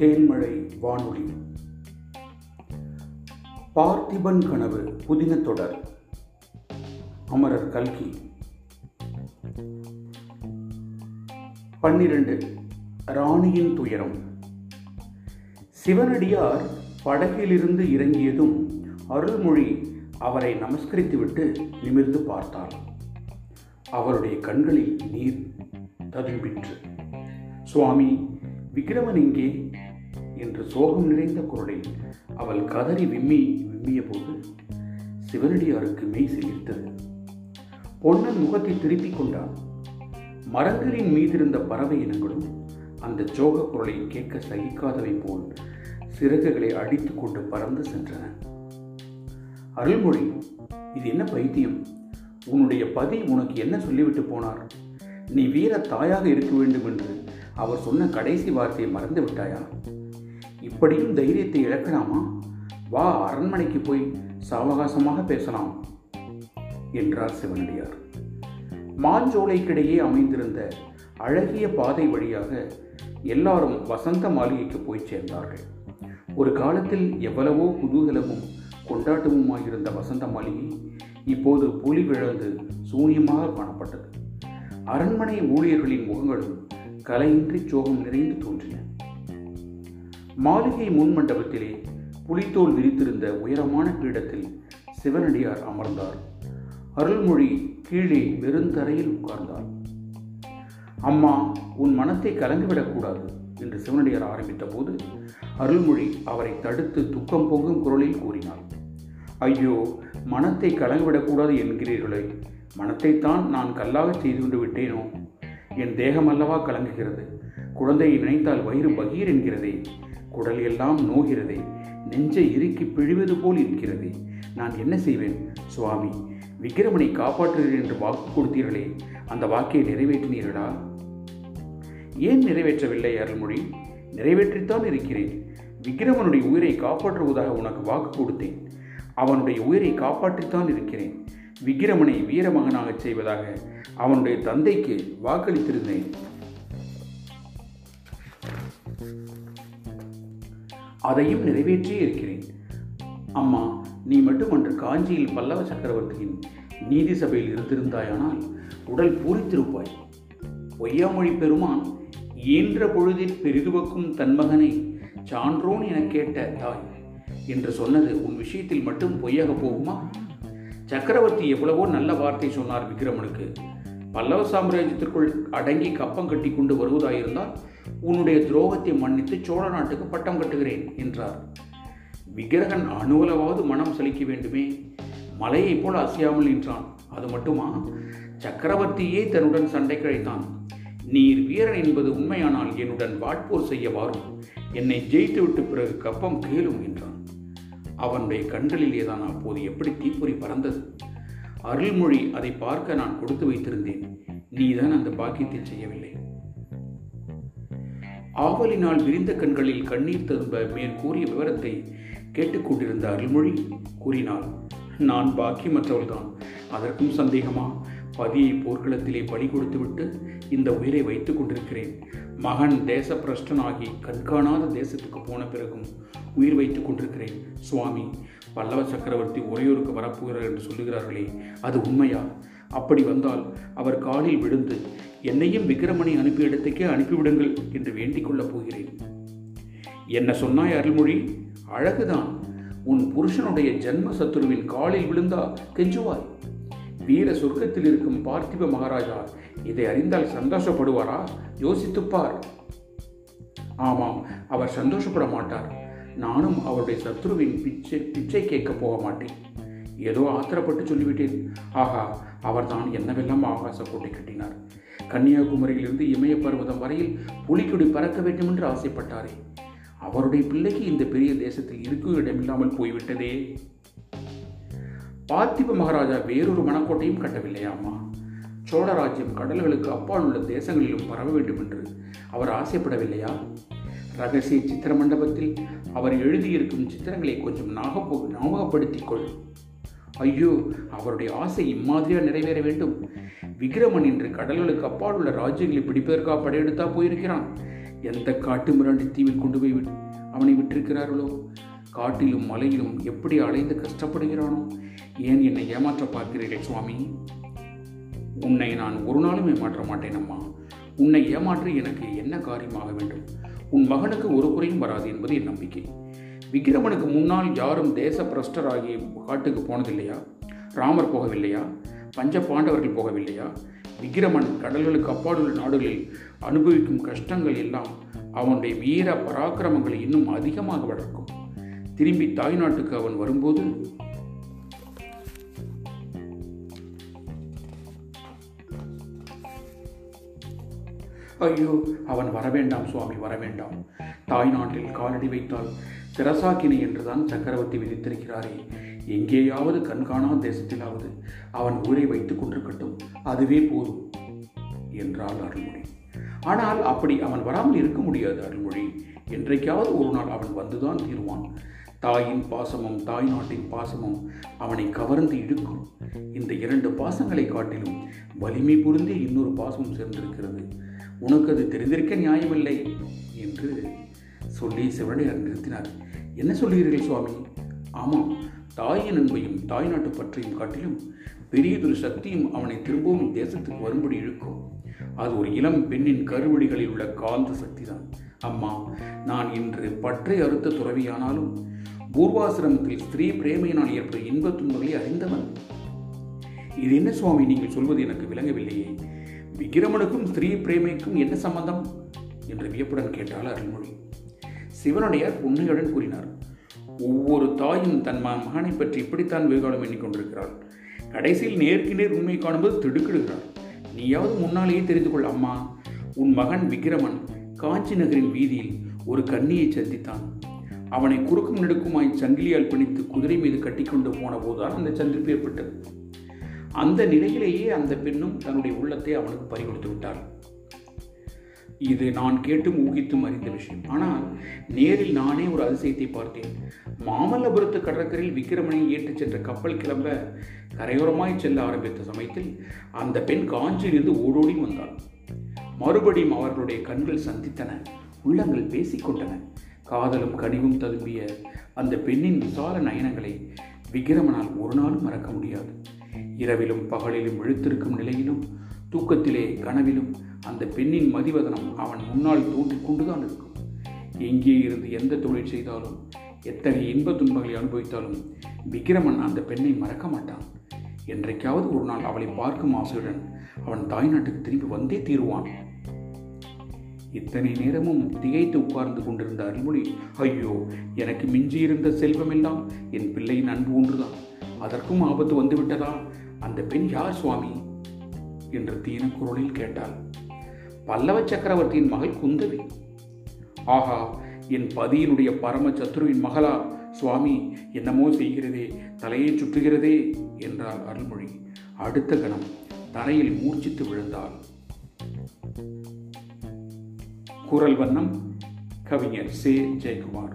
தேன்மழை வானொலி. பார்த்திபன் கனவு புதின தொடர். அமரர் கல்கி. பன்னிரண்டு ராணியின் துயரம். சிவனடியார் படகிலிருந்து இறங்கியதும் அருள்மொழி அவரை நமஸ்கரித்துவிட்டு நிமிர்ந்து பார்த்தார் அவருடைய கண்களில் நீர் ததும்பிற்று. சுவாமி விக்ரமன் எங்கே என்று சோகம் நிறைந்த குரலில் அவள் கதறி விம்மி விம்மிய போது சிவனடியாருக்கு மெய் சிலிர்த்தது. பொன்னன் முகத்தை திருப்பிக் கொண்டான். மரங்களின் மீதிருந்த பறவை இனங்களும் அந்த சோக குரலை கேட்க சகிக்காதவை போல் சிறகுகளை அடித்து கொண்டு பறந்து சென்றன. அருள்மொழி இது என்ன பைத்தியம்? உன்னுடைய பதி உனக்கு என்ன சொல்லிவிட்டு போனார்? நீ வீர தாயாக இருக்க வேண்டும் என்று அவர் சொன்ன கடைசி வார்த்தையை மறந்து விட்டாயா? இப்படியும் தைரியத்தை இழக்கலாமா? வா அரண்மனைக்கு போய் சாவகாசமாக பேசலாம் என்றார் சிவனடியார். மாஞ்சோலைக்கிடையே அமைந்திருந்த அழகிய பாதை வழியாக எல்லாரும் வசந்த மாளிகைக்கு போய் சேர்ந்தார்கள். ஒரு காலத்தில் எவ்வளவோ குதூகலமும் கொண்டாட்டமுமாயிருந்த வசந்த மாளிகை இப்போது புலி விழந்து சூன்யமாக காணப்பட்டது. அரண்மனை ஊழியர்களின் முகங்களும் கலையின்றி சோகம் நிறைந்து தோன்றின. மாளிகை முன் மண்டபத்திலே புலித்தோல் விரித்திருந்த உயரமான பீடத்தில் சிவனடியார் அமர்ந்தார். அருள்மொழி கீழே வெறுந்தரையில் உட்கார்ந்தார். அம்மா உன் மனத்தை கலங்கிவிடக்கூடாது என்று சிவனடியார் ஆரம்பித்த போது அருள்மொழி அவரை தடுத்து துக்கம் பொங்கும் குரலில் கூறினார் ஐயோ மனத்தை கலங்கிவிடக்கூடாது என்கிறீர்களே மனத்தைத்தான் நான் கல்லாக செய்து கொண்டு விட்டேனோ? என் தேகம் அல்லவா கலங்குகிறது குழந்தையை நினைத்தால் வயிறு பகீர் என்கிறதே குடல் எல்லாம் நோகிறதே நெஞ்சை இறுக்கி பிழிவது போல் இருக்கிறதே. நான் என்ன செய்வேன்? சுவாமி விக்கிரமனை காப்பாற்றுகிறேன் என்று வாக்கு கொடுத்தீர்களே அந்த வாக்கை நிறைவேற்றினீர்களா? ஏன் நிறைவேற்றவில்லை அருள்மொழி? நிறைவேற்றித்தான் இருக்கிறேன். விக்கிரமனுடைய உயிரை காப்பாற்றுவதாக உனக்கு வாக்கு கொடுத்தேன். அவனுடைய உயிரை காப்பாற்றித்தான் இருக்கிறேன். விக்கிரமனை வீரமகனாகச் செய்வதாக அவனுடைய தந்தைக்கு வாக்களித்திருந்தேன். அதையும் நிறைவேற்றியே இருக்கிறேன். அம்மா நீ மட்டும் அன்று காஞ்சியில் பல்லவ சக்கரவர்த்தியின் நீதி சபையில் இருந்திருந்தாயானால் உடல் பூரித்திருப்பாய். பொய்யாமொழி பெருமான் ஈன்ற பொழுதில் பெரிதுவக்கும் தன் மகனை சான்றோன் என கேட்ட தாய் என்று சொன்னது உன் விஷயத்தில் மட்டும் பொய்யாக போகுமா? சக்கரவர்த்தி எவ்வளவோ நல்ல வார்த்தை சொன்னார் விக்ரமனுக்கு. பல்லவ சாம்ராஜ்யத்திற்குள் அடங்கி கப்பம் கட்டி கொண்டு வருவதாயிருந்தால் உன்னுடைய துரோகத்தை மன்னித்து சோழ நாட்டுக்கு பட்டம் கட்டுகிறேன் என்றார். விக்கிரகன் அணுவலவாவது மனம் செலுக்க வேண்டுமே. மலையைப் போல் அசையாமல் நின்றான். அது மட்டுமா? சக்கரவர்த்தியே தன்னுடன் சண்டை கிடைத்தான் நீர் வீரன் என்பது உண்மையானால் என்னுடன் வாட்போர் செய்ய வாரும். என்னை ஜெயித்துவிட்டு பிறகு கப்பம் கேளும் என்றான். அவனுடைய கண்களிலே தான் அப்போது எப்படி தீப்பொறி பறந்தது? அருள்மொழி அதை பார்க்க நான் கொடுத்து வைத்திருந்தேன். நீதான் அந்த பாக்கியத்தை செய்யவில்லை. ஆவலினால் விரிந்த கண்களில் கண்ணீர் திரும்ப மேற்கூறிய விவரத்தை கேட்டுக்கொண்டிருந்த அருள்மொழி கூறினாள் நான் பாக்கியமற்றவள்தான். அதற்கும் சந்தேகமா? பதியை போர்க்களத்திலே பலி கொடுத்துவிட்டு இந்த உயிரை வைத்துக் கொண்டிருக்கிறேன். மகன் தேசப்பிரஷ்டனாகி கண்காணாத தேசத்துக்கு போன பிறகும் உயிர் வைத்துக் கொண்டிருக்கிறேன். சுவாமி பல்லவ சக்கரவர்த்தி ஒரையூருக்கு வரப்போகிறார் என்று சொல்லுகிறார்களே அது உண்மையா? அப்படி வந்தால் அவர் காலில் விழுந்து என்னையும் விக்ரமனை அனுப்பிய இடத்துக்கே அனுப்பிவிடுங்கள் என்று வேண்டிக் கொள்ளப் போகிறேன். என்ன சொன்னாய் அருள்மொழி? அழகுதான். உன் புருஷனுடைய ஜென்ம சத்துருவின் காலில் விழுந்தா கெஞ்சுவாய். வீர சொர்க்கத்தில் இருக்கும் பார்த்திப மகாராஜா இதை அறிந்தால் சந்தோஷப்படுவாரா? யோசித்துப்பார். ஆமாம் அவர் சந்தோஷப்பட மாட்டார். நானும் அவருடைய சத்ருவின் பிச்சை பிச்சை கேட்க போக மாட்டேன். ஏதோ ஆத்திரப்பட்டு சொல்லிவிட்டேன். ஆஹா அவர்தான் என்னவெல்லாம் ஆகாச கோட்டை கட்டினார். கன்னியாகுமரியிலிருந்து இமய பர்வதம் வரையில் புலிக்கொடி பறக்க வேண்டும் என்று ஆசைப்பட்டாரே. அவருடைய பிள்ளைக்கு இந்த பெரிய தேசத்தில் இருக்கும் இடமில்லாமல் போய்விட்டதே. பார்த்திப மகாராஜா வேறொரு மணக்கோட்டையும் கட்டவில்லையாம்மா சோழராஜ்யம் கடல்களுக்கு அப்பால் உள்ள தேசங்களிலும் பரவ வேண்டும் என்று அவர் ஆசைப்படவில்லையா? ரகசிய சித்திர மண்டபத்தில் அவர் எழுதியிருக்கும் சித்திரங்களை கொஞ்சம் நாகப்போ ஞாபகப்படுத்திக் கொள் ஐயோ அவருடைய ஆசை இம்மாதிரியாக நிறைவேற வேண்டும். விக்கிரமன் இன்று கடல்களுக்கு அப்பால் உள்ள ராஜ்யங்களை பிடிப்பதற்காக படையெடுத்தா போயிருக்கிறான். எந்த காட்டு மிராண்டி தீவில் கொண்டு போய் அவனை விட்டிருக்கிறார்களோ? காட்டிலும் மலையிலும் எப்படி அலைந்து கஷ்டப்படுகிறானோ? ஏன் என்னை ஏமாற்ற பார்க்கிறீர்கள் சுவாமி? உன்னை நான் ஒரு நாளும் ஏமாற்ற மாட்டேன் அம்மா. உன்னை ஏமாற்றி எனக்கு என்ன காரியமாக வேண்டும்? உன் மகனுக்கு ஒரு குறையும் வராது என்பது என் நம்பிக்கை. விக்கிரமனுக்கு முன்னால் யாரும் தேச பிரஷ்டராகி காட்டுக்கு போனதில்லையா? ராமர் போகவில்லையா? பஞ்ச பாண்டவர்கள் போகவில்லையா? விக்கிரமன் கடல்களுக்கு அப்பாடுள்ள நாடுகளில் அனுபவிக்கும் கஷ்டங்கள் எல்லாம் அவனுடைய வீர பராக்கிரமங்களை இன்னும் அதிகமாக வளர்க்கும். திரும்பி தாய்நாட்டுக்கு அவன் வரும்போது ஐயோ அவன் வரவேண்டாம் சுவாமி வரவேண்டாம் தாய்நாட்டில் காலடி வைத்தால் சிரசாக்கினை என்றுதான் சக்கரவர்த்தி விதித்திருக்கிறாரே. எங்கேயாவது கண்காணா தேசத்திலாவது அவன் ஊரை வைத்துக் கொண்டிருக்கட்டும். அதுவே போதும் என்றாள் அருள்மொழி. ஆனால் அப்படி அவன் வராமல் இருக்க முடியாது அருள்மொழி. என்றைக்காவது ஒரு நாள் அவன் வந்துதான் தீர்வான். தாயின் பாசமும் தாய் நாட்டின் பாசமும் அவனை கவர்ந்து இழுக்கும். இந்த இரண்டு பாசங்களை காட்டிலும் வலிமை பொருந்திய இன்னொரு பாசம் சேர்ந்திருக்கிறது. உனக்கு அது தெரிந்திருக்க நியாயமில்லை என்று சொல்லி சிவனடியார் நிறுத்தினார். என்ன சொல்கிறீர்கள் சுவாமி? ஆமாம் தாயின் அன்பையும் தாய் நாட்டு பற்றையும் காட்டிலும் பெரியதொரு சக்தியும் அவனை திரும்பவும் தேசத்துக்கு வரும்படி இழுக்கும். அது ஒரு இளம் பெண்ணின் கருவடிகளில் உள்ள காந்த சக்தி தான் அம்மா நான் இன்று பற்றை அறுத்த துறவியானாலும் பூர்வாசிரமத்தில் ஸ்திரீ பிரேமையினால் ஏற்படும் இன்பத் துன்பங்களை அறிந்தவன். இது என்ன சுவாமி? நீங்கள் சொல்வது எனக்கு விளங்கவில்லையே. விக்கிரமனுக்கும் ஸ்திரீ பிரேமைக்கும் என்ன சம்பந்தம்? என்று வியப்புடன் கேட்டாள் அருள்மொழி. சிவனுடையார் உண்மையுடன் கூறினார் ஒவ்வொரு தாயும் தன் மகனை பற்றி இப்படித்தான் வெகுகாலம் எண்ணிக்கொண்டிருக்கிறாள் கடைசியில் நேருக்கு நேர் உண்மை காணும்போது திடுக்கிடுகிறாள். நீயாவது முன்னாலேயே தெரிந்து கொள் அம்மா. உன் மகன் விக்கிரமன் காஞ்சி நகரின் வீதியில் ஒரு கண்ணியை சந்தித்தான். அவனை குறுக்கும் நெடுக்குமாய் சங்கிலியால் பிணித்து குதிரை மீது கட்டிக்கொண்டு போன போதுதான் அந்த சந்திப்பு ஏற்பட்டது. அந்த நிலையிலேயே அந்த பெண்ணும் தன்னுடைய உள்ளத்தை அவனுக்கு பறிகொடுத்து விட்டாள். இது நான் கேட்டும் ஊகித்தும் அறிந்த விஷயம். ஆனால் நேரில் நானே ஒரு அதிசயத்தை பார்த்தேன். மாமல்லபுரத்து கடற்கரையில் விக்கிரமனை ஏற்றிச் சென்ற கப்பல் கிளம்ப கரையோரமாய் செல்ல ஆரம்பித்த சமயத்தில் அந்த பெண் காஞ்சியிலிருந்து ஓடோடி வந்தாள். மறுபடியும் அவர்களுடைய கண்கள் சந்தித்தன. உள்ளங்கள் பேசிக்கொண்டன காதலும் கனிவும் ததும்பிய அந்த பெண்ணின் விசால நயனங்களை விக்கிரமனால் ஒரு நாளும் மறக்க முடியாது. இரவிலும் பகலிலும் விழுத்திருக்கும் நிலையிலும் தூக்கத்திலே கனவிலும் அந்த பெண்ணின் மதிவதனம் அவன் முன்னால் தோன்றிக் கொண்டுதான் இருக்கும். எங்கே இருந்து எந்த தொழில் செய்தாலும் எத்தகைய இன்ப துன்பங்களை அனுபவித்தாலும் விக்கிரமன் அந்த பெண்ணை மறக்க மாட்டான். என்றைக்காவது ஒரு நாள் அவளை பார்க்கும் ஆசையுடன் அவன் தாய்நாட்டுக்கு திரும்பி வந்தே தீருவான். இத்தனை நேரமும் திகைத்து உட்கார்ந்து கொண்டிருந்த அருள்மொழி ஐயோ எனக்கு மிஞ்சியிருந்த செல்வமெல்லாம் என் பிள்ளையின் அன்பு ஒன்றுதான். அதற்கும் ஆபத்து வந்துவிட்டதா? அந்த பெண் யார் சுவாமி? என்று தீன குரலில் கேட்டாள். பல்லவ சக்கரவர்த்தியின் மகள் குந்தவி. ஆஹா என் பதியினுடைய பரம சத்ருவின் மகளா? சுவாமி என்னமோ செய்கிறதே தலையை சுற்றுகிறதே என்றாள் அருள்மொழி. அடுத்த கணம் தரையில் மூர்ச்சித்து விழுந்தாள். குரல் வண்ணம் கவிஞர் சே ஜெயக்குமார்.